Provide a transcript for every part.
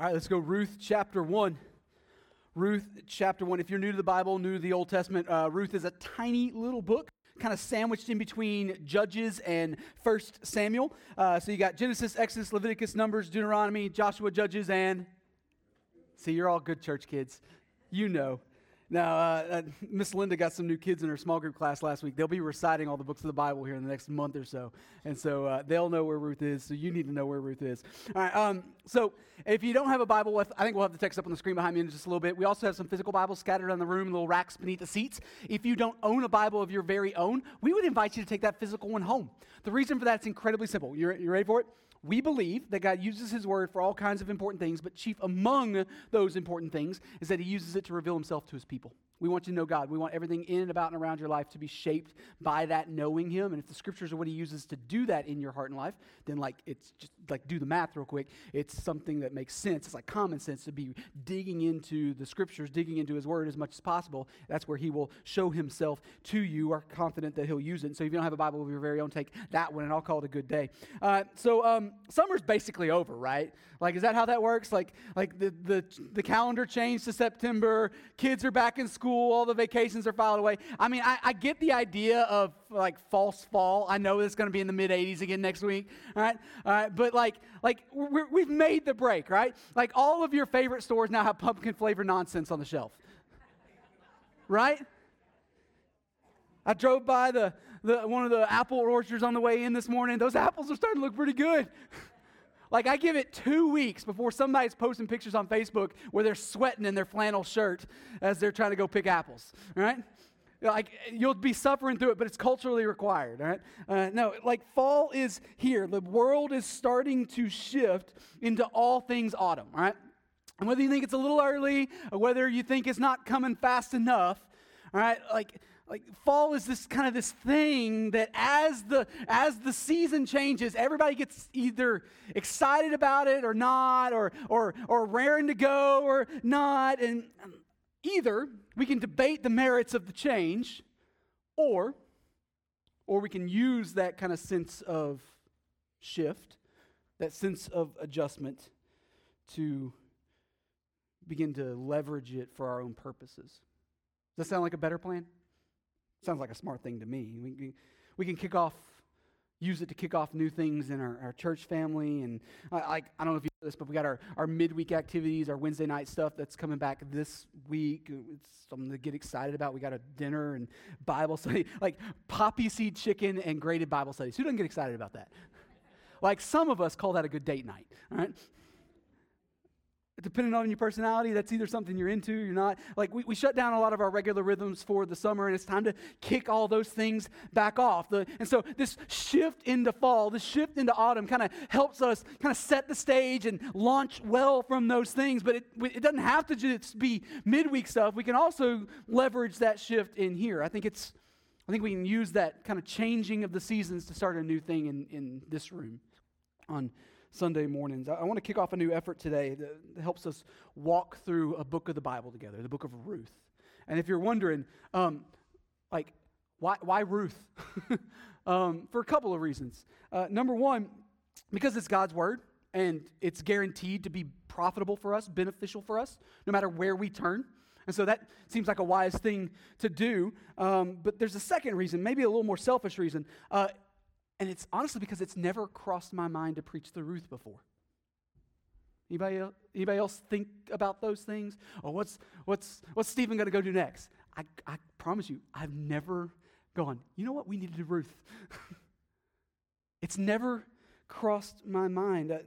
All right, let's go. Ruth chapter 1. Ruth chapter 1. If you're new to the Bible, new to the Old Testament, uh, Ruth is a tiny little book, kind of sandwiched in between Judges and First Samuel. Uh, so you got Genesis, Exodus, Leviticus, Numbers, Deuteronomy, Joshua, Judges, and. See, you're all good church kids. You know. Now, uh, uh, Miss Linda got some new kids in her small group class last week. They'll be reciting all the books of the Bible here in the next month or so. And so uh, they'll know where Ruth is, so you need to know where Ruth is. All right, um, so if you don't have a Bible, with, I think we'll have the text up on the screen behind me in just a little bit. We also have some physical Bibles scattered around the room, little racks beneath the seats. If you don't own a Bible of your very own, we would invite you to take that physical one home. The reason for that is incredibly simple. You're, you ready for it? We believe that God uses His Word for all kinds of important things, but chief among those important things is that He uses it to reveal Himself to His people. We want you to know God. We want everything in and about and around your life to be shaped by that knowing Him. And if the scriptures are what He uses to do that in your heart and life, then like it's just like do the math real quick. It's something that makes sense. It's like common sense to be digging into the scriptures, digging into His Word as much as possible. That's where He will show Himself to you. Are confident that He'll use it. And so if you don't have a Bible of your very own, take that one, and I'll call it a good day. Uh, so um, summer's basically over, right? Like, is that how that works? Like, like the the the calendar changed to September. Kids are back in school school, all the vacations are filed away. I mean, I, I get the idea of like false fall. I know it's going to be in the mid 80s again next week, all right? All right, but like, like we have made the break, right? Like all of your favorite stores now have pumpkin flavor nonsense on the shelf, right? I drove by the, the one of the apple orchards on the way in this morning. Those apples are starting to look pretty good. Like, I give it two weeks before somebody's posting pictures on Facebook where they're sweating in their flannel shirt as they're trying to go pick apples, right? Like, you'll be suffering through it, but it's culturally required, right? Uh, no, like, fall is here. The world is starting to shift into all things autumn, right? And whether you think it's a little early or whether you think it's not coming fast enough, all right, like, like fall is this kind of this thing that as the as the season changes everybody gets either excited about it or not or or or raring to go or not. And um, either we can debate the merits of the change or or we can use that kind of sense of shift that sense of adjustment to begin to leverage it for our own purposes. Does that sound like a better plan Sounds like a smart thing to me. We, we, we can kick off, use it to kick off new things in our, our church family. And I, I, I don't know if you know this, but we got our, our midweek activities, our Wednesday night stuff that's coming back this week. It's something to get excited about. We got a dinner and Bible study, like poppy seed chicken and graded Bible studies. Who doesn't get excited about that? like some of us call that a good date night, all right? Depending on your personality, that's either something you're into, or you're not. Like, we, we shut down a lot of our regular rhythms for the summer, and it's time to kick all those things back off. The, and so, this shift into fall, this shift into autumn kind of helps us kind of set the stage and launch well from those things. But it, it doesn't have to just be midweek stuff. We can also leverage that shift in here. I think it's. I think we can use that kind of changing of the seasons to start a new thing in, in this room on Sunday mornings. I, I want to kick off a new effort today that, that, helps us walk through a book of the Bible together, the book of Ruth. And if you're wondering, um, like, why, why Ruth? um, for a couple of reasons. Uh, number one, because it's God's word and it's guaranteed to be profitable for us, beneficial for us, no matter where we turn. And so that seems like a wise thing to do. Um, but there's a second reason, maybe a little more selfish reason. Uh, and it's honestly because it's never crossed my mind to preach the Ruth before. Anybody else, anybody else think about those things? Or what's, what's, what's Stephen going to go do next? I, I promise you, I've never gone, you know what? We need to do Ruth. it's never crossed my mind. Uh,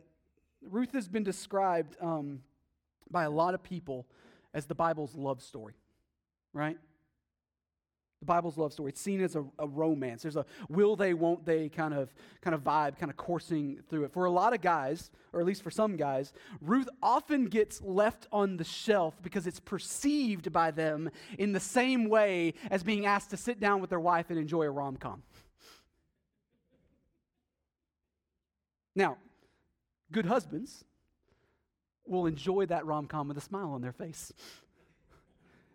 Ruth has been described um, by a lot of people as the Bible's love story, right? The Bible's love story. It's seen as a, a, romance. There's a will they, won't they kind of, kind of vibe kind of coursing through it. For a lot of guys, or at least for some guys, Ruth often gets left on the shelf because it's perceived by them in the same way as being asked to sit down with their wife and enjoy a rom com. Now, good husbands will enjoy that rom com with a smile on their face.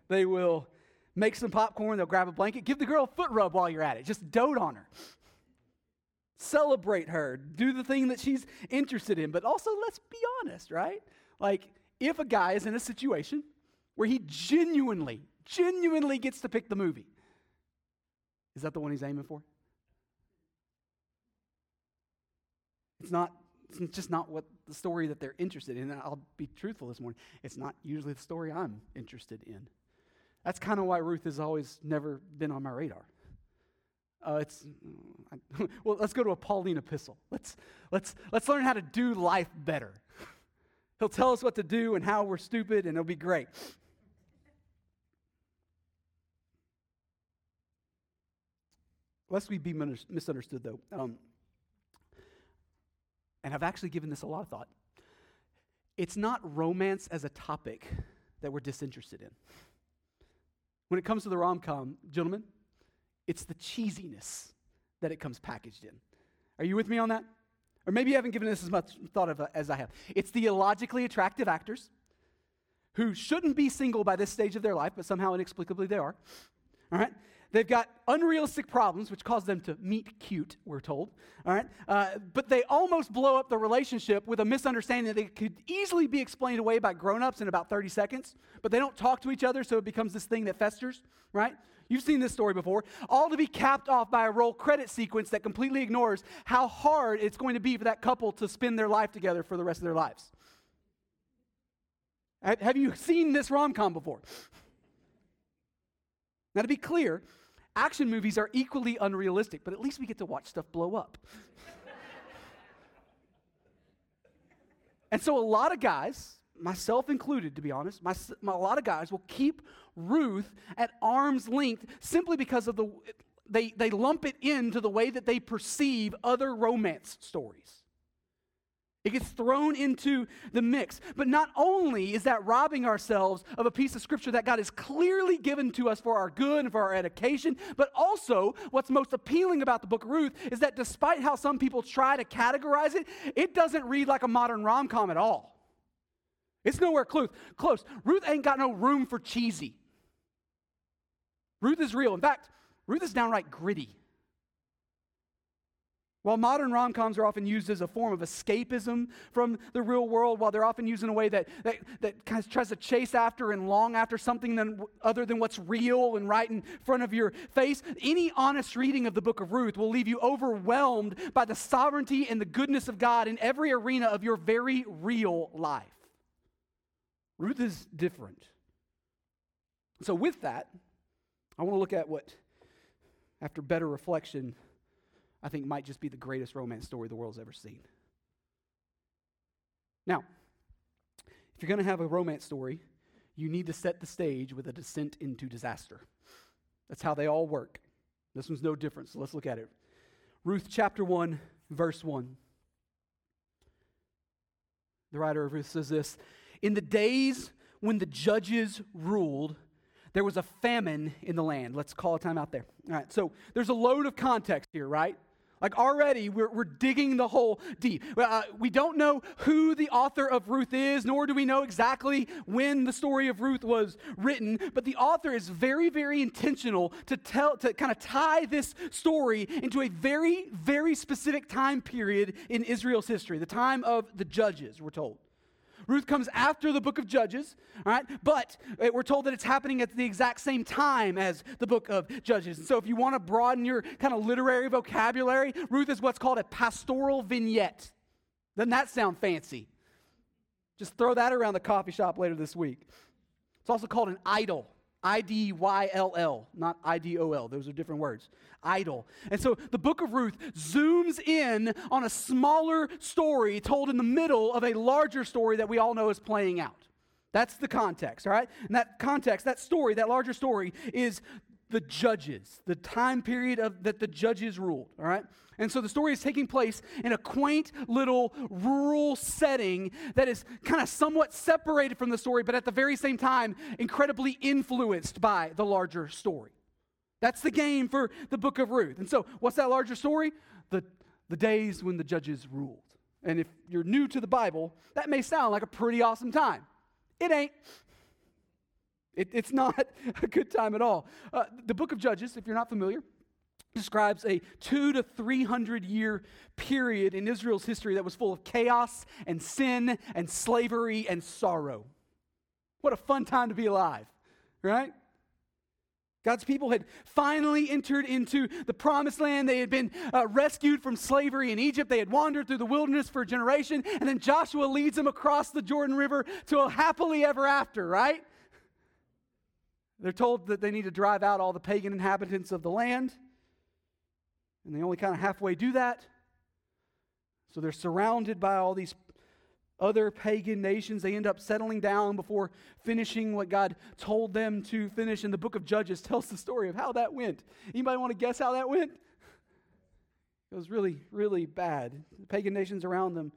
They will make some popcorn, they'll grab a blanket, give the girl a foot rub while you're at it. Just dote on her. Celebrate her. Do the thing that she's interested in. But also, let's be honest, right? Like, if a guy is in a situation where he genuinely, genuinely gets to pick the movie, is that the one he's aiming for? It's not, it's just not what the story that they're interested in. I'll be truthful this morning. It's not usually the story I'm interested in. That's kind of why Ruth has always never been on my radar. Uh, it's well. Let's go to a Pauline epistle. Let's let's let's learn how to do life better. He'll tell us what to do and how we're stupid, and it'll be great. Lest we be misunderstood, though, um, and I've actually given this a lot of thought. It's not romance as a topic that we're disinterested in. When it comes to the rom com, gentlemen, it's the cheesiness that it comes packaged in. Are you with me on that? Or maybe you haven't given this as much thought of uh, as I have. It's the illogically attractive actors who shouldn't be single by this stage of their life, but somehow inexplicably they are. All right? They've got unrealistic problems, which cause them to meet cute, we're told. All right? Uh, but they almost blow up the relationship with a misunderstanding that could easily be explained away by grown ups in about 30 seconds. But they don't talk to each other, so it becomes this thing that festers, right? You've seen this story before. All to be capped off by a roll credit sequence that completely ignores how hard it's going to be for that couple to spend their life together for the rest of their lives. Have you seen this rom com before? Now, to be clear, action movies are equally unrealistic, but at least we get to watch stuff blow up. and so, a lot of guys, myself included, to be honest, my, my, a lot of guys will keep Ruth at arm's length simply because of the they, they lump it into the way that they perceive other romance stories. It gets thrown into the mix. But not only is that robbing ourselves of a piece of scripture that God has clearly given to us for our good and for our education, but also what's most appealing about the book of Ruth is that despite how some people try to categorize it, it doesn't read like a modern rom com at all. It's nowhere close. Close. Ruth ain't got no room for cheesy. Ruth is real. In fact, Ruth is downright gritty. While modern rom coms are often used as a form of escapism from the real world, while they're often used in a way that, that, that kind of tries to chase after and long after something than, other than what's real and right in front of your face, any honest reading of the book of Ruth will leave you overwhelmed by the sovereignty and the goodness of God in every arena of your very real life. Ruth is different. So, with that, I want to look at what, after better reflection, I think might just be the greatest romance story the world's ever seen. Now, if you're going to have a romance story, you need to set the stage with a descent into disaster. That's how they all work. This one's no different, so let's look at it. Ruth chapter 1, verse 1. The writer of Ruth says this In the days when the judges ruled, there was a famine in the land. Let's call a time out there. All right, so there's a load of context here, right? Like already, we're, we're digging the hole deep. Uh, we don't know who the author of Ruth is, nor do we know exactly when the story of Ruth was written, but the author is very, very intentional to tell, to kind of tie this story into a very, very specific time period in Israel's history, the time of the judges, we're told. Ruth comes after the book of Judges, all right? But uh, we're told that it's happening at the exact same time as the book of Judges. And so if you want to broaden your kind of literary vocabulary, Ruth is what's called a pastoral vignette. Doesn't that sound fancy? Just throw that around the coffee shop later this week. It's also called an idyll. I D Y L L, not I D O L. Those are different words. Idol. And so the book of Ruth zooms in on a smaller story told in the middle of a larger story that we all know is playing out. That's the context, all right? And that context, that story, that larger story is the judges, the time period of that the judges ruled, all right? And so the story is taking place in a quaint little rural setting that is kind of somewhat separated from the story, but at the very same time, incredibly influenced by the larger story. That's the game for the book of Ruth. And so, what's that larger story? The, the days when the judges ruled. And if you're new to the Bible, that may sound like a pretty awesome time. It ain't. It, it's not a good time at all. Uh, the book of Judges, if you're not familiar, describes a two to three hundred year period in Israel's history that was full of chaos and sin and slavery and sorrow. What a fun time to be alive, right? God's people had finally entered into the promised land. They had been uh, rescued from slavery in Egypt. They had wandered through the wilderness for a generation. And then Joshua leads them across the Jordan River to a happily ever after, right? They're told that they need to drive out all the pagan inhabitants of the land. And they only kind of halfway do that. So they're surrounded by all these other pagan nations. They end up settling down before finishing what God told them to finish. And the book of Judges tells the story of how that went. Anybody want to guess how that went? It was really, really bad. The pagan nations around them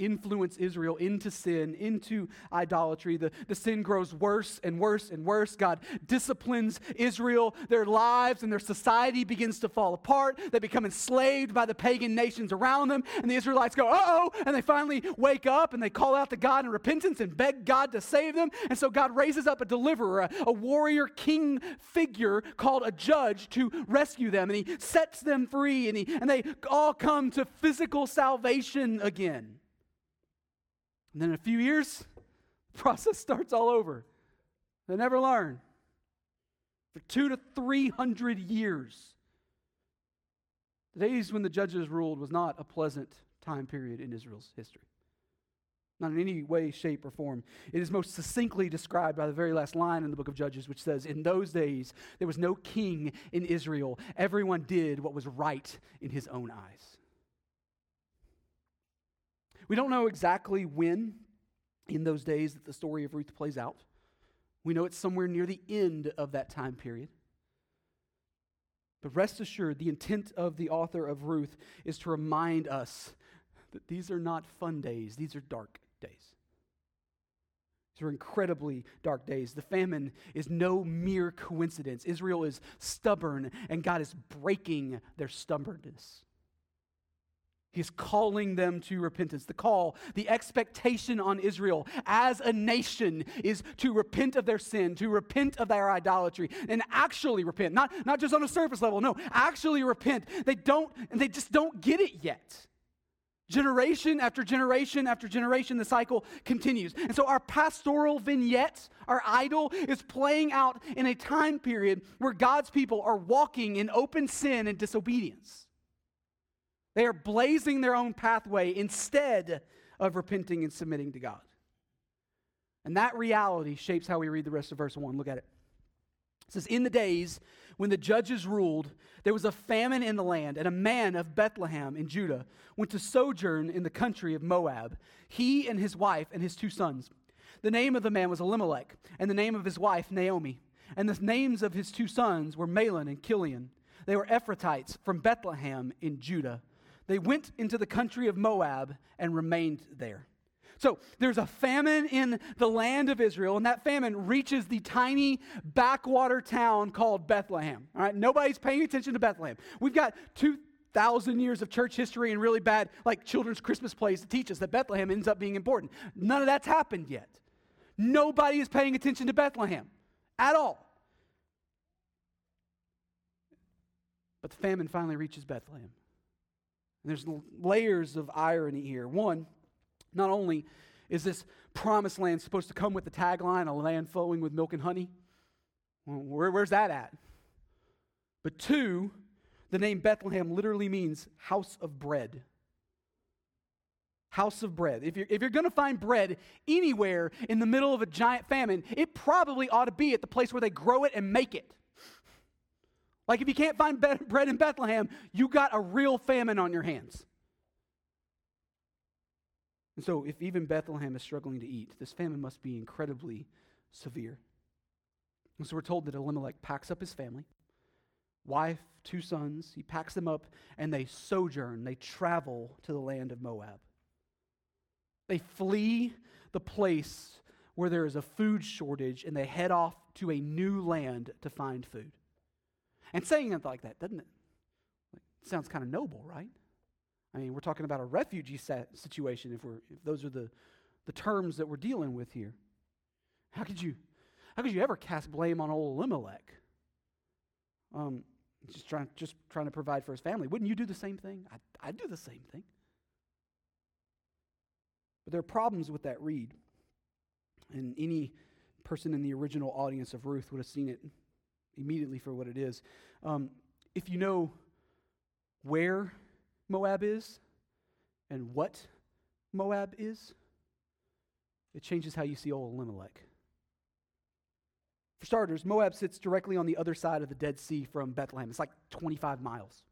influence Israel into sin, into idolatry. The, the sin grows worse and worse and worse. God disciplines Israel. Their lives and their society begins to fall apart. They become enslaved by the pagan nations around them. And the Israelites go, uh oh. And they finally wake up and they call out to God in repentance and beg God to save them. And so God raises up a deliverer, a, a warrior king figure called a judge to rescue them. And he sets them free and, he, and they all come to physical salvation again. And then in a few years, the process starts all over. They never learn. For two to three hundred years. The days when the judges ruled was not a pleasant time period in Israel's history. Not in any way, shape, or form. It is most succinctly described by the very last line in the book of Judges, which says, In those days, there was no king in Israel. Everyone did what was right in his own eyes. We don't know exactly when in those days that the story of Ruth plays out. We know it's somewhere near the end of that time period. But rest assured, the intent of the author of Ruth is to remind us that these are not fun days, these are dark days. These are incredibly dark days. The famine is no mere coincidence. Israel is stubborn, and God is breaking their stubbornness. He's calling them to repentance. The call, the expectation on Israel as a nation is to repent of their sin, to repent of their idolatry, and actually repent. Not, not just on a surface level, no, actually repent. They don't, and they just don't get it yet. Generation after generation after generation, the cycle continues. And so our pastoral vignettes, our idyll, is playing out in a time period where God's people are walking in open sin and disobedience. They are blazing their own pathway instead of repenting and submitting to God. And that reality shapes how we read the rest of verse 1. Look at it. It says, In the days when the judges ruled, there was a famine in the land, and a man of Bethlehem in Judah went to sojourn in the country of Moab, he and his wife and his two sons. The name of the man was Elimelech, and the name of his wife Naomi. And the names of his two sons were Mahlon and Chilion. They were Ephrathites from Bethlehem in Judah. They went into the country of Moab and remained there. So there's a famine in the land of Israel, and that famine reaches the tiny backwater town called Bethlehem. All right, nobody's paying attention to Bethlehem. We've got 2,000 years of church history and really bad, like children's Christmas plays to teach us that Bethlehem ends up being important. None of that's happened yet. Nobody is paying attention to Bethlehem at all. But the famine finally reaches Bethlehem. And there's layers of irony here. One, not only is this promised land supposed to come with the tagline, a land flowing with milk and honey, where, where's that at? But two, the name Bethlehem literally means house of bread. House of bread. If you're, if you're going to find bread anywhere in the middle of a giant famine, it probably ought to be at the place where they grow it and make it. Like if you can't find bread in Bethlehem, you got a real famine on your hands. And so, if even Bethlehem is struggling to eat, this famine must be incredibly severe. And so, we're told that Elimelech packs up his family, wife, two sons, he packs them up, and they sojourn, they travel to the land of Moab. They flee the place where there is a food shortage, and they head off to a new land to find food. And saying it like that, doesn't it? sounds kind of noble, right? I mean, we're talking about a refugee situation if, we're, if those are the, the terms that we're dealing with here. How could you, how could you ever cast blame on old Elimelech? Um, just trying, just trying to provide for his family. Wouldn't you do the same thing? I'd, I'd do the same thing. But there are problems with that read. And any person in the original audience of Ruth would have seen it immediately for what it is. Um, if you know where Moab is and what Moab is, it changes how you see old Elimelech. For starters, Moab sits directly on the other side of the Dead Sea from Bethlehem. It's like 25 miles.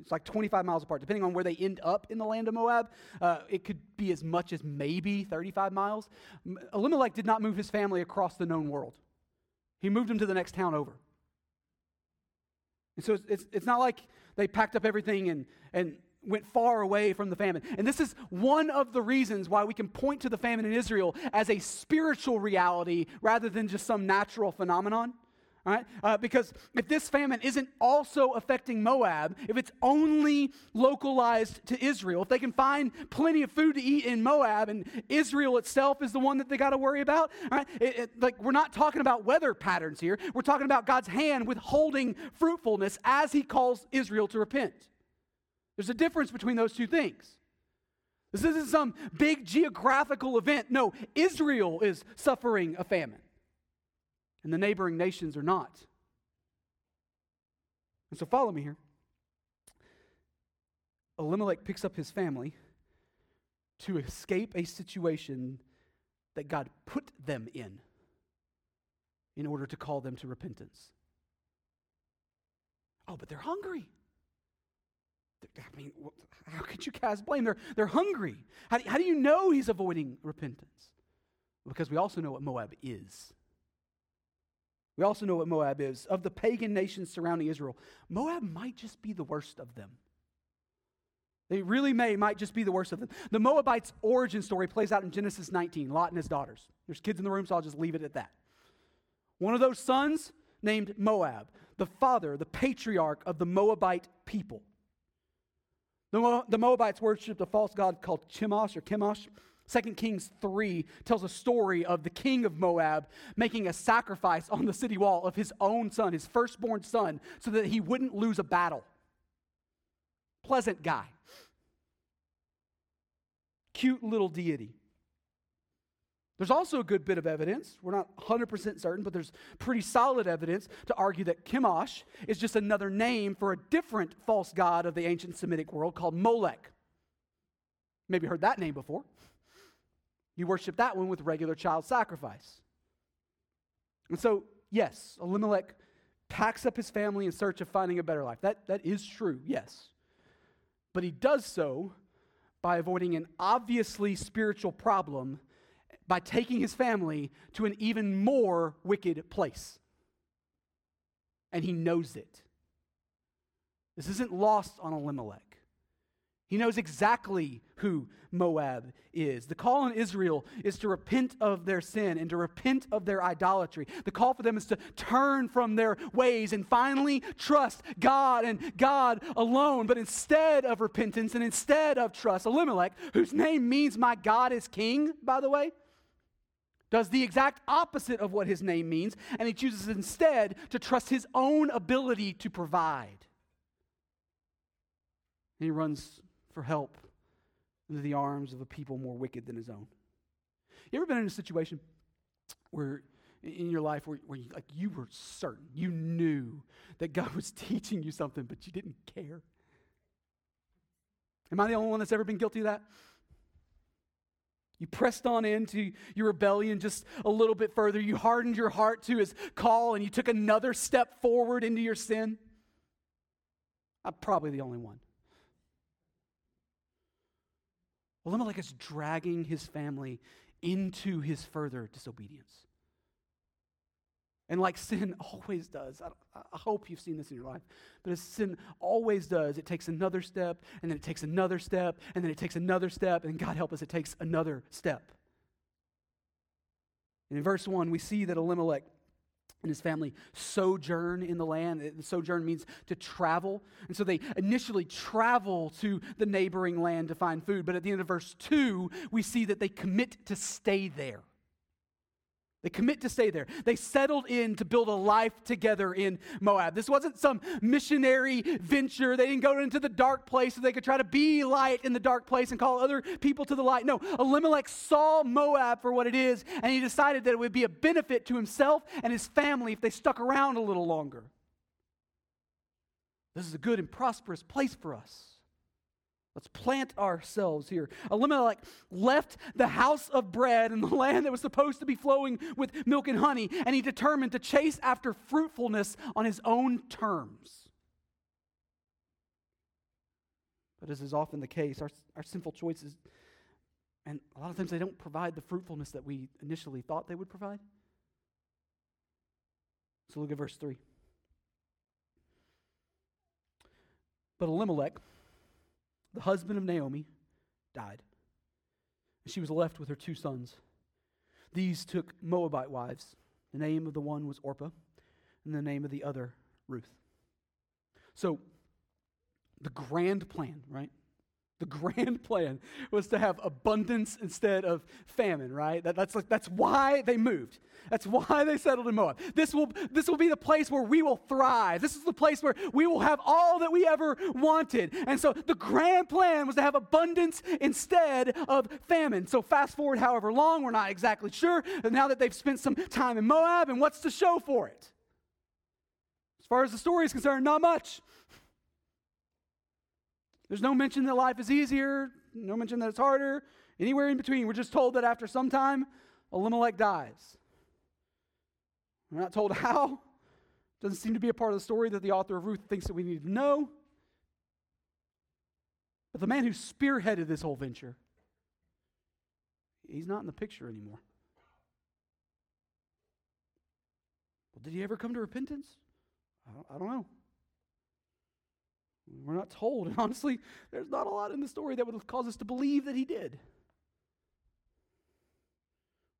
It's like 25 miles apart. Depending on where they end up in the land of Moab, uh, it could be as much as maybe 35 miles. Elimelech did not move his family across the known world, he moved them to the next town over. And so it's, it's, it's not like they packed up everything and, and went far away from the famine. And this is one of the reasons why we can point to the famine in Israel as a spiritual reality rather than just some natural phenomenon. Uh, because if this famine isn't also affecting Moab, if it's only localized to Israel, if they can find plenty of food to eat in Moab and Israel itself is the one that they got to worry about, right? It, it, like we're not talking about weather patterns here. We're talking about God's hand withholding fruitfulness as He calls Israel to repent. There's a difference between those two things. This isn't some big geographical event. No, Israel is suffering a famine, and the neighboring nations are not. And so, follow me here. Elimelech picks up his family to escape a situation that God put them in in order to call them to repentance. Oh, but they're hungry. I mean, how could you cast blame? They're, they're hungry. How do, how do you know he's avoiding repentance? Because we also know what Moab is. We also know what Moab is. Of the pagan nations surrounding Israel, Moab might just be the worst of them. They really may, might just be the worst of them. The Moabites' origin story plays out in Genesis 19, Lot and his daughters. There's kids in the room, so I'll just leave it at that. One of those sons named Moab, the father, the patriarch of the Moabite people. The, Mo- the Moabites worshipped a false god called Chemosh or Chemosh. 2 Kings 3 tells a story of the king of Moab making a sacrifice on the city wall of his own son, his firstborn son, so that he wouldn't lose a battle. Pleasant guy. Cute little deity. There's also a good bit of evidence, we're not 100% certain, but there's pretty solid evidence to argue that Chemosh is just another name for a different false god of the ancient Semitic world called Molech. Maybe heard that name before. You worship that one with regular child sacrifice. And so, yes, Elimelech packs up his family in search of finding a better life. That, that is true, yes. But he does so by avoiding an obviously spiritual problem by taking his family to an even more wicked place. And he knows it. This isn't lost on Elimelech. He knows exactly who Moab is. The call on Israel is to repent of their sin and to repent of their idolatry. The call for them is to turn from their ways and finally trust God and God alone. But instead of repentance and instead of trust, Elimelech, whose name means my God is king, by the way, does the exact opposite of what his name means, and he chooses instead to trust his own ability to provide. And he runs for help into the arms of a people more wicked than his own. You ever been in a situation where in your life where, where you, like you were certain, you knew that God was teaching you something, but you didn't care? Am I the only one that's ever been guilty of that? You pressed on into your rebellion just a little bit further. You hardened your heart to his call and you took another step forward into your sin. I'm probably the only one. Elimelech is dragging his family into his further disobedience. And like sin always does, I, I, hope you've seen this in your life, but as sin always does, it takes another step, and then it takes another step, and then it takes another step, and God help us, it takes another step. And in verse 1, we see that Elimelech and his family sojourn in the land. Uh, sojourn means to travel. And so they initially travel to the neighboring land to find food. But at the end of verse 2, we see that they commit to stay there. They commit to stay there. They settled in to build a life together in Moab. This wasn't some missionary venture. They didn't go into the dark place so they could try to be light in the dark place and call other people to the light. No, Elimelech saw Moab for what it is, and he decided that it would be a benefit to himself and his family if they stuck around a little longer. This is a good and prosperous place for us. Let's plant ourselves here. Elimelech left the house of bread and the land that was supposed to be flowing with milk and honey, and he determined to chase after fruitfulness on his own terms. But as is often the case, our, our sinful choices, and a lot of times they don't provide the fruitfulness that we initially thought they would provide. So look at verse 3. But Elimelech, the husband of Naomi, died. And she was left with her two sons. These took Moabite wives. The name of the one was Orpah, and the name of the other, Ruth. So, the grand plan, right? The grand plan was to have abundance instead of famine, right? That, that's, like, that's why they moved. That's why they settled in Moab. This will, this will be the place where we will thrive. This is the place where we will have all that we ever wanted. And so the grand plan was to have abundance instead of famine. So fast forward however long, we're not exactly sure. Now that they've spent some time in Moab, and what's to show for it? As far as the story is concerned, not much. There's no mention that life is easier, no mention that it's harder, anywhere in between. We're just told that after some time, Elimelech dies. We're not told how. Doesn't seem to be a part of the story that the author of Ruth thinks that we need to know. But the man who spearheaded this whole venture, he's not in the picture anymore. Well, did he ever come to repentance? I don't, I don't know. We're not told. And honestly, there's not a lot in the story that would cause us to believe that he did.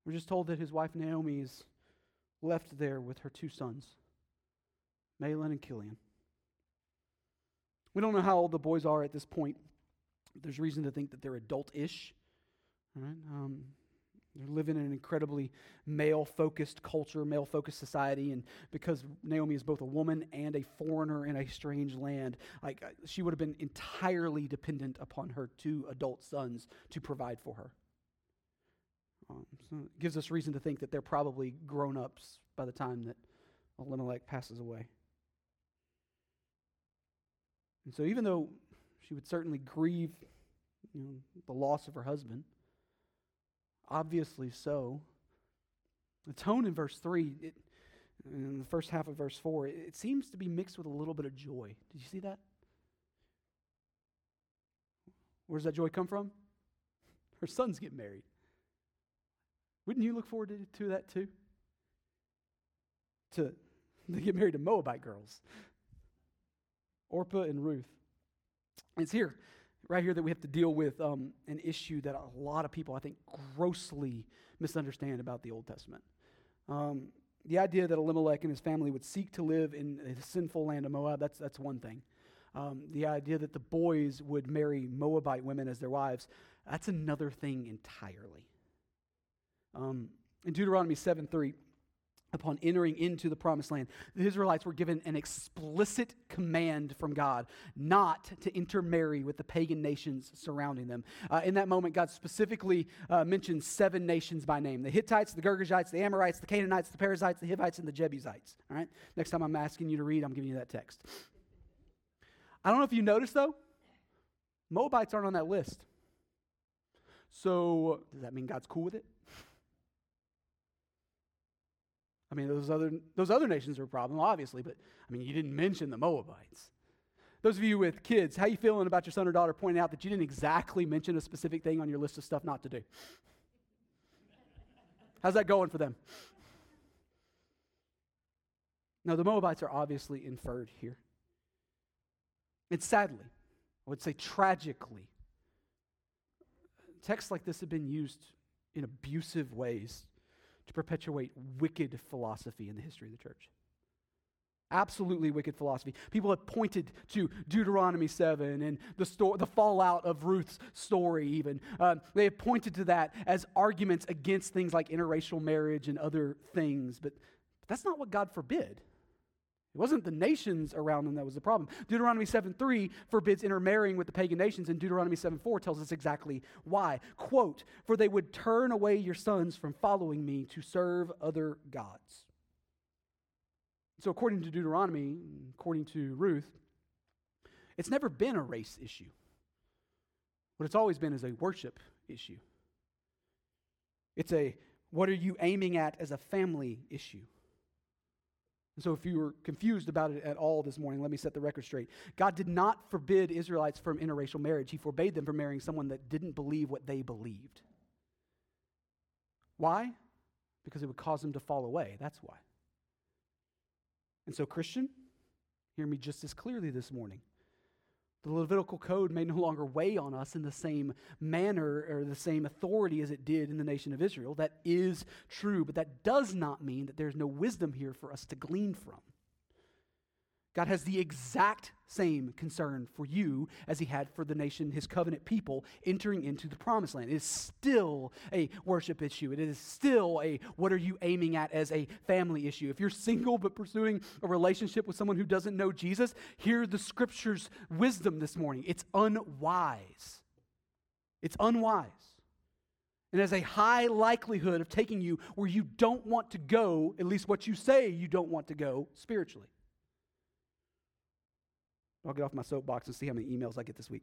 We're just told that his wife Naomi is left there with her two sons, Mahlon and Chilion. We don't know how old the boys are at this point. There's reason to think that they're adult ish. Right? Um, they're living in an incredibly male focused culture, male focused society. And because Naomi is both a woman and a foreigner in a strange land, like, uh, she would have been entirely dependent upon her two adult sons to provide for her. Um, so it gives us reason to think that they're probably grown ups by the time that Elimelech passes away. And so, even though she would certainly grieve you know, the loss of her husband, obviously so. The tone in verse 3, it, in the first half of verse 4, it, it seems to be mixed with a little bit of joy. Did you see that? Where does that joy come from? Her sons get married. Wouldn't you look forward to, to that too? To they get married to Moabite girls. Orpah and Ruth. It's here right here that we have to deal with um, an issue that a lot of people, I think, grossly misunderstand about the Old Testament. Um, the idea that Elimelech and his family would seek to live in the sinful land of Moab, that's, that's one thing. Um, the idea that the boys would marry Moabite women as their wives, that's another thing entirely. Um, in Deuteronomy 7 3, upon entering into the promised land. The Israelites were given an explicit command from God not to intermarry with the pagan nations surrounding them. Uh, in that moment, God specifically uh, mentioned seven nations by name the Hittites, the Girgashites, the Amorites, the Canaanites, the Perizzites, the Hivites, and the Jebusites. All right? Next time I'm asking you to read, I'm giving you that text. I don't know if you noticed, though, Moabites aren't on that list. So, does that mean God's cool with it? I mean, those other, those other nations are a problem, obviously, but I mean, you didn't mention the Moabites. Those of you with kids, how you feeling about your son or daughter pointing out that you didn't exactly mention a specific thing on your list of stuff not to do? How's that going for them? Now, the Moabites are obviously inferred here. And sadly, I would say tragically, texts like this have been used in abusive ways to perpetuate wicked philosophy in the history of the church. Absolutely wicked philosophy. People have pointed to Deuteronomy 7 and the, sto- the fallout of Ruth's story, even. Um, they have pointed to that as arguments against things like interracial marriage and other things. But, but that's not what God forbid. It wasn't the nations around them that was the problem. Deuteronomy 7 3 forbids intermarrying with the pagan nations, and Deuteronomy 7 4 tells us exactly why. Quote, For they would turn away your sons from following me to serve other gods. So, according to Deuteronomy, according to Ruth, it's never been a race issue. What it's always been is a worship issue. It's a what are you aiming at as a family issue. And so, if you were confused about it at all this morning, let me set the record straight. God did not forbid Israelites from interracial marriage, He forbade them from marrying someone that didn't believe what they believed. Why? Because it would cause them to fall away. That's why. And so, Christian, hear me just as clearly this morning. The Levitical code may no longer weigh on us in the same manner or the same authority as it did in the nation of Israel. That is true, but that does not mean that there's no wisdom here for us to glean from. God has the exact same concern for you as he had for the nation, his covenant people, entering into the promised land. It is still a worship issue. It is still a what are you aiming at as a family issue. If you're single but pursuing a relationship with someone who doesn't know Jesus, hear the scripture's wisdom this morning. It's unwise. It's unwise. And has a high likelihood of taking you where you don't want to go, at least what you say you don't want to go spiritually. I'll get off my soapbox and see how many emails I get this week.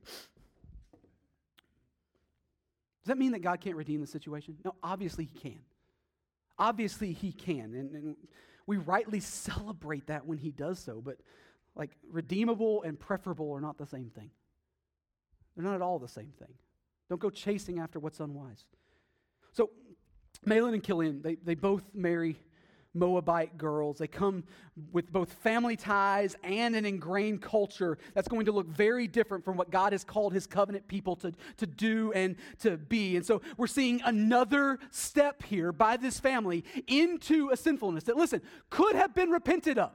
Does that mean that God can't redeem the situation? No, obviously He can. Obviously He can. And, and we rightly celebrate that when He does so. But like redeemable and preferable are not the same thing. They're not at all the same thing. Don't go chasing after what's unwise. So, Mahlon and Chilion, they, they both marry Moabite girls. They come with both family ties and an ingrained culture that's going to look very different from what God has called his covenant people to, to do and to be. And so we're seeing another step here by this family into a sinfulness that, listen, could have been repented of.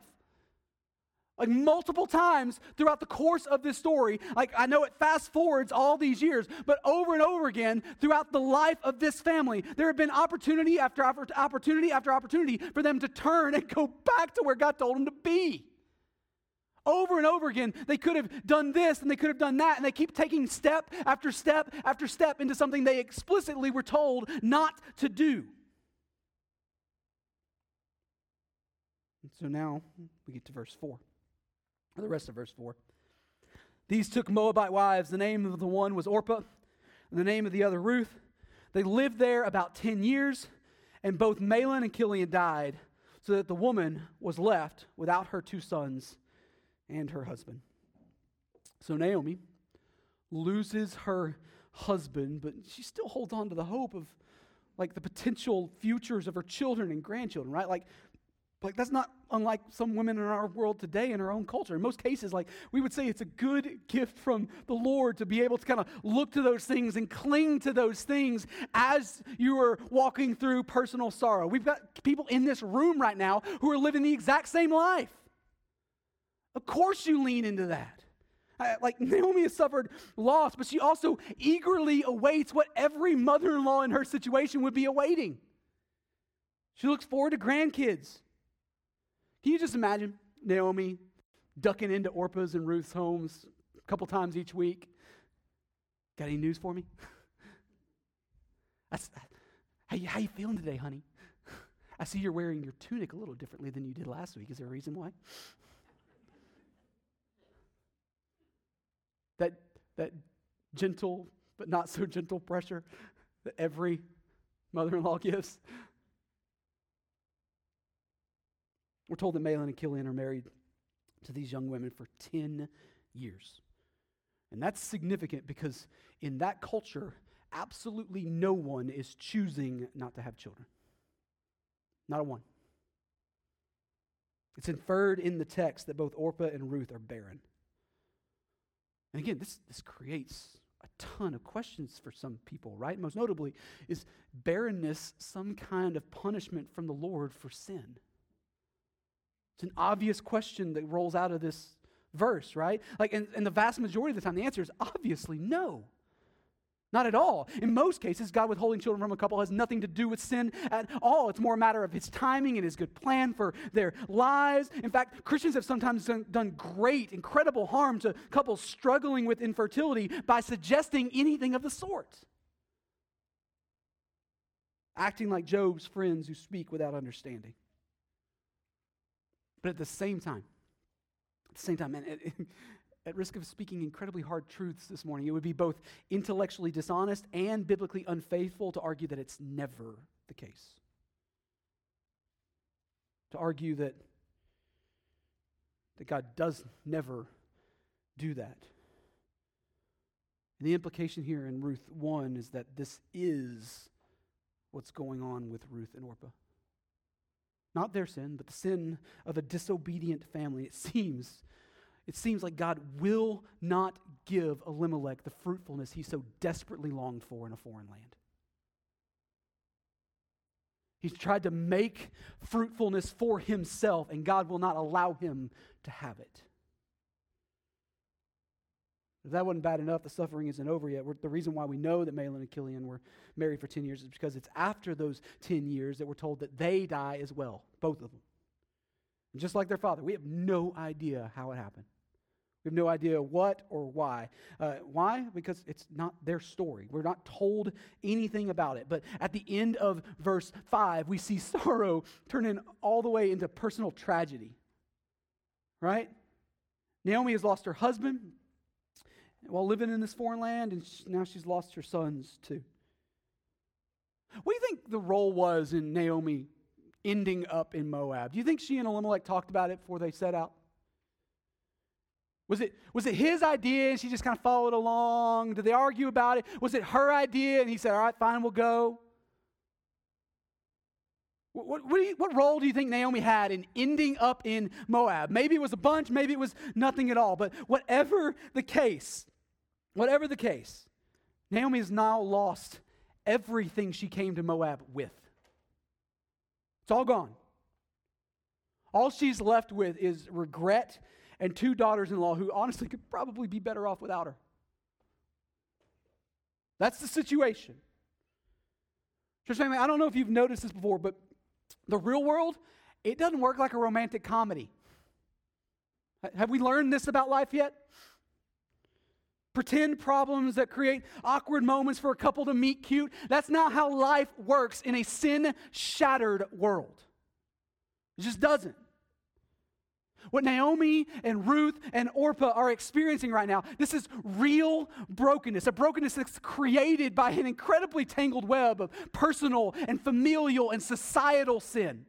Like multiple times throughout the course of this story, like I know it fast forwards all these years, but over and over again throughout the life of this family, there have been opportunity after opportunity after opportunity for them to turn and go back to where God told them to be. Over and over again, they could have done this and they could have done that, and they keep taking step after step after step into something they explicitly were told not to do. And so now we get to verse 4 the rest of verse 4. These took Moabite wives. The name of the one was Orpah, and the name of the other Ruth. They lived there about 10 years, and both Mahlon and Chilion died, so that the woman was left without her two sons and her husband. So Naomi loses her husband, but she still holds on to the hope of like the potential futures of her children and grandchildren, right? Like like, that's not unlike some women in our world today in our own culture. In most cases, like, we would say it's a good gift from the Lord to be able to kind of look to those things and cling to those things as you are walking through personal sorrow. We've got people in this room right now who are living the exact same life. Of course, you lean into that. Uh, like Naomi has suffered loss, but she also eagerly awaits what every mother in law in her situation would be awaiting. She looks forward to grandkids. Can you just imagine Naomi ducking into Orpah's and Ruth's homes a couple times each week? Got any news for me? How, you, how you feeling today, honey? I see you're wearing your tunic a little differently than you did last week. Is there a reason why? that, that gentle but not so gentle pressure that every mother in law gives. We're told that Mahlon and Chilion are married to these young women for 10 years. And that's significant because in that culture, absolutely no one is choosing not to have children. Not a one. It's inferred in the text that both Orpah and Ruth are barren. And again, this, this creates a ton of questions for some people, right? Most notably, is barrenness some kind of punishment from the Lord for sin? It's an obvious question that rolls out of this verse, right? Like, and, and the vast majority of the time, the answer is obviously no. Not at all. In most cases, God withholding children from a couple has nothing to do with sin at all. It's more a matter of His timing and His good plan for their lives. In fact, Christians have sometimes done great, incredible harm to couples struggling with infertility by suggesting anything of the sort. Acting like Job's friends who speak without understanding. But at the same time, at the same time, man, it, at risk of speaking incredibly hard truths this morning, it would be both intellectually dishonest and biblically unfaithful to argue that it's never the case. To argue that, that God does never do that. And the implication here in Ruth 1 is that this is what's going on with Ruth and Orpah. Not their sin, but the sin of a disobedient family. It seems it seems like God will not give Elimelech the fruitfulness he so desperately longed for in a foreign land. He's tried to make fruitfulness for himself, and God will not allow him to have it. If that wasn't bad enough, the suffering isn't over yet. We're, the reason why we know that Mahlon and Chilion were married for 10 years is because it's after those 10 years that we're told that they die as well, both of them. And just like their father, we have no idea how it happened. We have no idea what or why. Uh, why? Because it's not their story. We're not told anything about it. But at the end of verse 5, we see sorrow turning all the way into personal tragedy. Right? Naomi has lost her husband while living in this foreign land, and now she's lost her sons too. What do you think the role was in Naomi ending up in Moab? Do you think she and Elimelech talked about it before they set out? Was it, was it his idea and she just kind of followed along? Did they argue about it? Was it her idea and he said, All right, fine, we'll go? What, what, you, what, role do you think Naomi had in ending up in Moab? Maybe it was a bunch, maybe it was nothing at all. But whatever the case, whatever the case, Naomi has now lost everything she came to Moab with. It's all gone. All she's left with is regret and two daughters in law who honestly could probably be better off without her. That's the situation. Church family, I don't know if you've noticed this before, but the real world, it doesn't work like a romantic comedy. Have we learned this about life yet? Pretend problems that create awkward moments for a couple to meet cute. That's not how life works in a sin shattered world. It just doesn't. What Naomi and Ruth and Orpah are experiencing right now, this is real brokenness, a brokenness that's created by an incredibly tangled web of personal and familial and societal sin.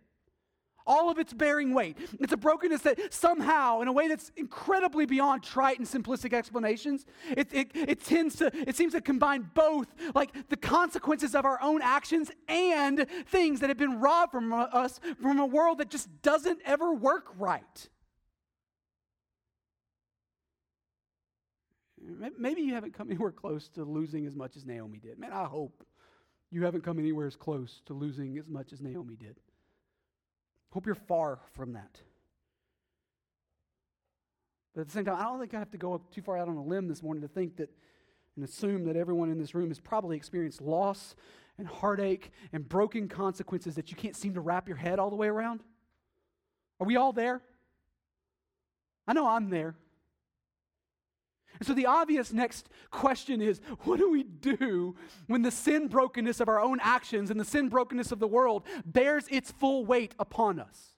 All of it's bearing weight. It's a brokenness that somehow, in a way that's incredibly beyond trite and simplistic explanations, it, it, it tends to, it seems to combine both, like the consequences of our own actions and things that have been robbed from us from a world that just doesn't ever work right. Maybe you haven't come anywhere close to losing as much as Naomi did. Man, I hope you haven't come anywhere as close to losing as much as Naomi did. Hope you're far from that. But at the same time, I don't think I have to go too far out on a limb this morning to think that and assume that everyone in this room has probably experienced loss and heartache and broken consequences that you can't seem to wrap your head all the way around. Are we all there? I know I'm there. And so the obvious next question is what do we do when the sin brokenness of our own actions and the sin brokenness of the world bears its full weight upon us?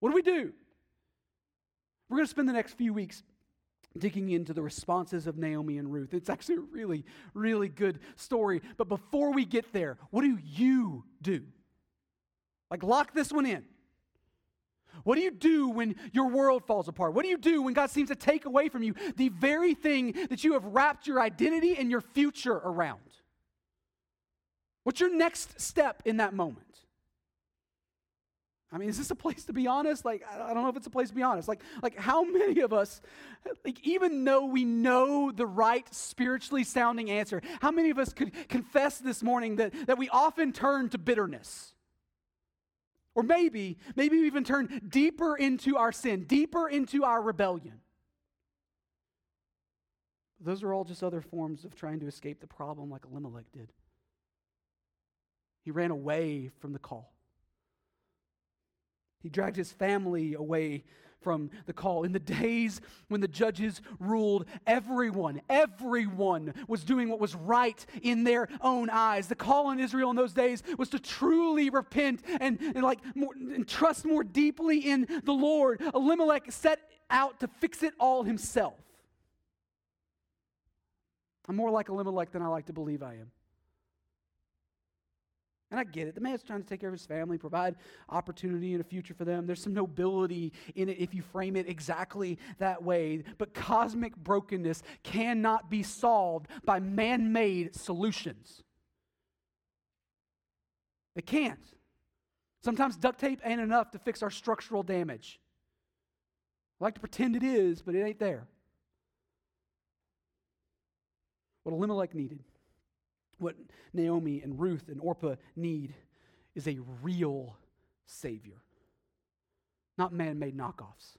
What do we do? We're going to spend the next few weeks digging into the responses of Naomi and Ruth. It's actually a really, really good story. But before we get there, what do you do? Like, lock this one in. What do you do when your world falls apart? What do you do when God seems to take away from you the very thing that you have wrapped your identity and your future around? What's your next step in that moment? I mean, is this a place to be honest? Like, I don't know if it's a place to be honest. Like, like how many of us, like, even though we know the right spiritually sounding answer, how many of us could confess this morning that, that we often turn to bitterness? Or maybe, maybe we even turn deeper into our sin, deeper into our rebellion. Those are all just other forms of trying to escape the problem, like Elimelech did. He ran away from the call. He dragged his family away from the call. In the days when the judges ruled, everyone, everyone was doing what was right in their own eyes. The call on Israel in those days was to truly repent and, and like more, and trust more deeply in the Lord. Elimelech set out to fix it all himself. I'm more like Elimelech than I like to believe I am. And I get it. The man's trying to take care of his family, provide opportunity and a future for them. There's some nobility in it if you frame it exactly that way. But cosmic brokenness cannot be solved by man made solutions. It can't. Sometimes duct tape ain't enough to fix our structural damage. I like to pretend it is, but it ain't there. What Elimelech needed what Naomi and Ruth and Orpah need is a real Savior, not man made knockoffs.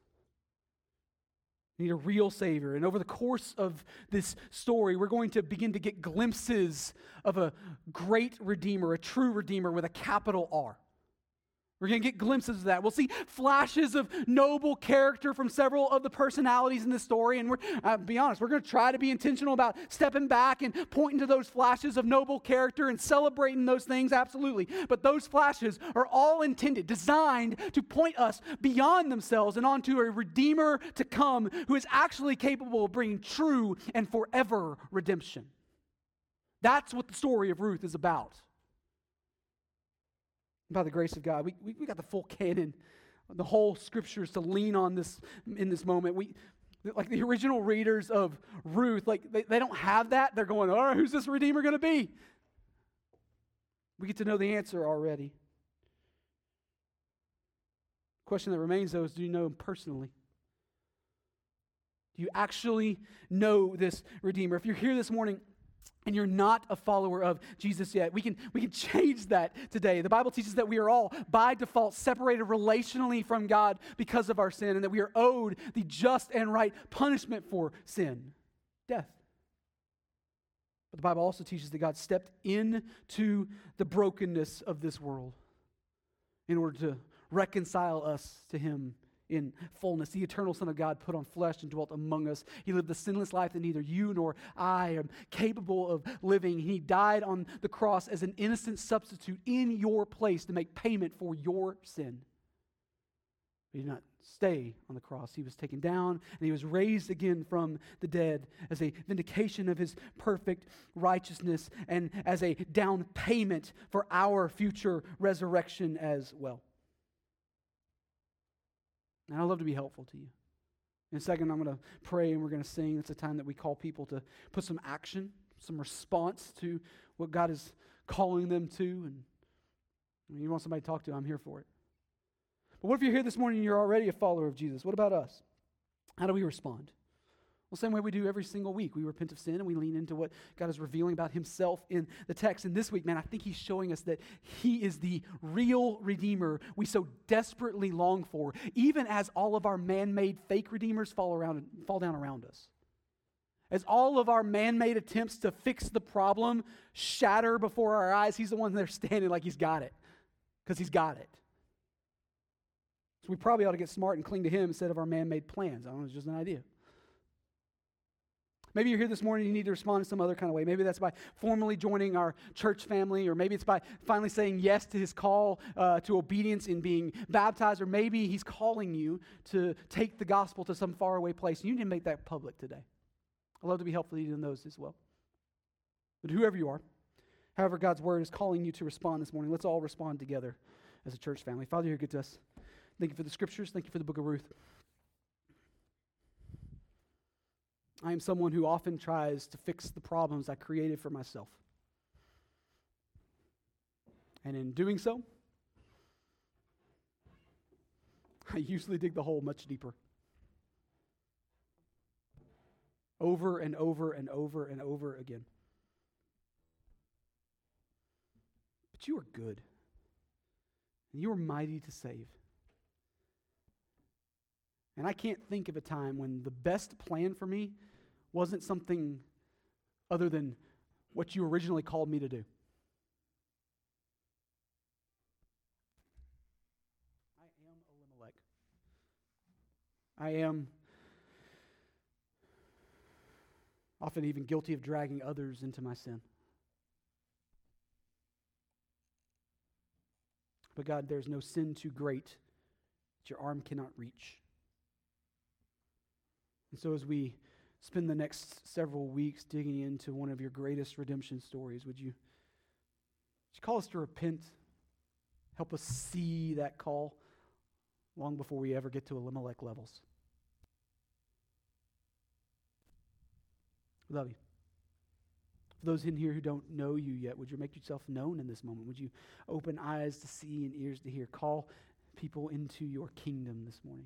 need a real Savior. And over the course of this story, we're going to begin to get glimpses of a great Redeemer, a true Redeemer with a capital R. We're going to get glimpses of that. We'll see flashes of noble character from several of the personalities in the story. And we're, uh, be honest, we're going to try to be intentional about stepping back and pointing to those flashes of noble character and celebrating those things, absolutely. But those flashes are all intended, designed to point us beyond themselves and onto a Redeemer to come who is actually capable of bringing true and forever redemption. That's what the story of Ruth is about by the grace of God, we, we, we got the full canon, the whole scriptures to lean on this in this moment. We, like the original readers of Ruth, like they, they don't have that. They're going, all right, who's this Redeemer going to be? We get to know the answer already. Question that remains, though, is do you know him personally? Do you actually know this Redeemer? If you're here this morning and you're not a follower of Jesus yet, we can, we can change that today. The Bible teaches that we are all, by default, separated relationally from God because of our sin, and that we are owed the just and right punishment for sin death. But the Bible also teaches that God stepped into the brokenness of this world in order to reconcile us to Him in fullness. The eternal Son of God put on flesh and dwelt among us. He lived the sinless life that neither you nor I am capable of living. He died on the cross as an innocent substitute in your place to make payment for your sin. But He did not stay on the cross. He was taken down and he was raised again from the dead as a vindication of his perfect righteousness and as a down payment for our future resurrection as well. And I'd love to be helpful to you. In a second, I'm going to pray and we're going to sing. It's a time that we call people to put some action, some response to what God is calling them to. And you want somebody to talk to, I'm here for it. But what if you're here this morning and you're already a follower of Jesus? What about us? How do we respond? Well, same way we do every single week. We repent of sin and we lean into what God is revealing about Himself in the text. And this week, man, I think He's showing us that He is the real Redeemer we so desperately long for, even as all of our man made fake Redeemers fall, around, fall down around us. As all of our man made attempts to fix the problem shatter before our eyes, He's the one there standing like He's got it, because He's got it. So we probably ought to get smart and cling to Him instead of our man made plans. I don't know, it's just an idea. Maybe you're here this morning you need to respond in some other kind of way. Maybe that's by formally joining our church family, or maybe it's by finally saying yes to his call uh, to obedience in being baptized, or maybe he's calling you to take the gospel to some faraway place. You need to make that public today. I'd love to be helpful to you in those as well. But whoever you are, however God's word is calling you to respond this morning, let's all respond together as a church family. Father, you're good to us. Thank you for the scriptures. Thank you for the book of Ruth. I am someone who often tries to fix the problems I created for myself. And in doing so, I usually dig the hole much deeper. Over and over and over and over again. But you are good. And you are mighty to save. And I can't think of a time when the best plan for me wasn't something other than what you originally called me to do. I am Elimelech. I am often even guilty of dragging others into my sin. But God, there's no sin too great that your arm cannot reach. And so, as we spend the next several weeks digging into one of your greatest redemption stories, would you, would you call us to repent? Help us see that call long before we ever get to Elimelech levels. We love you. For those in here who don't know you yet, would you make yourself known in this moment? Would you open eyes to see and ears to hear? Call people into your kingdom this morning.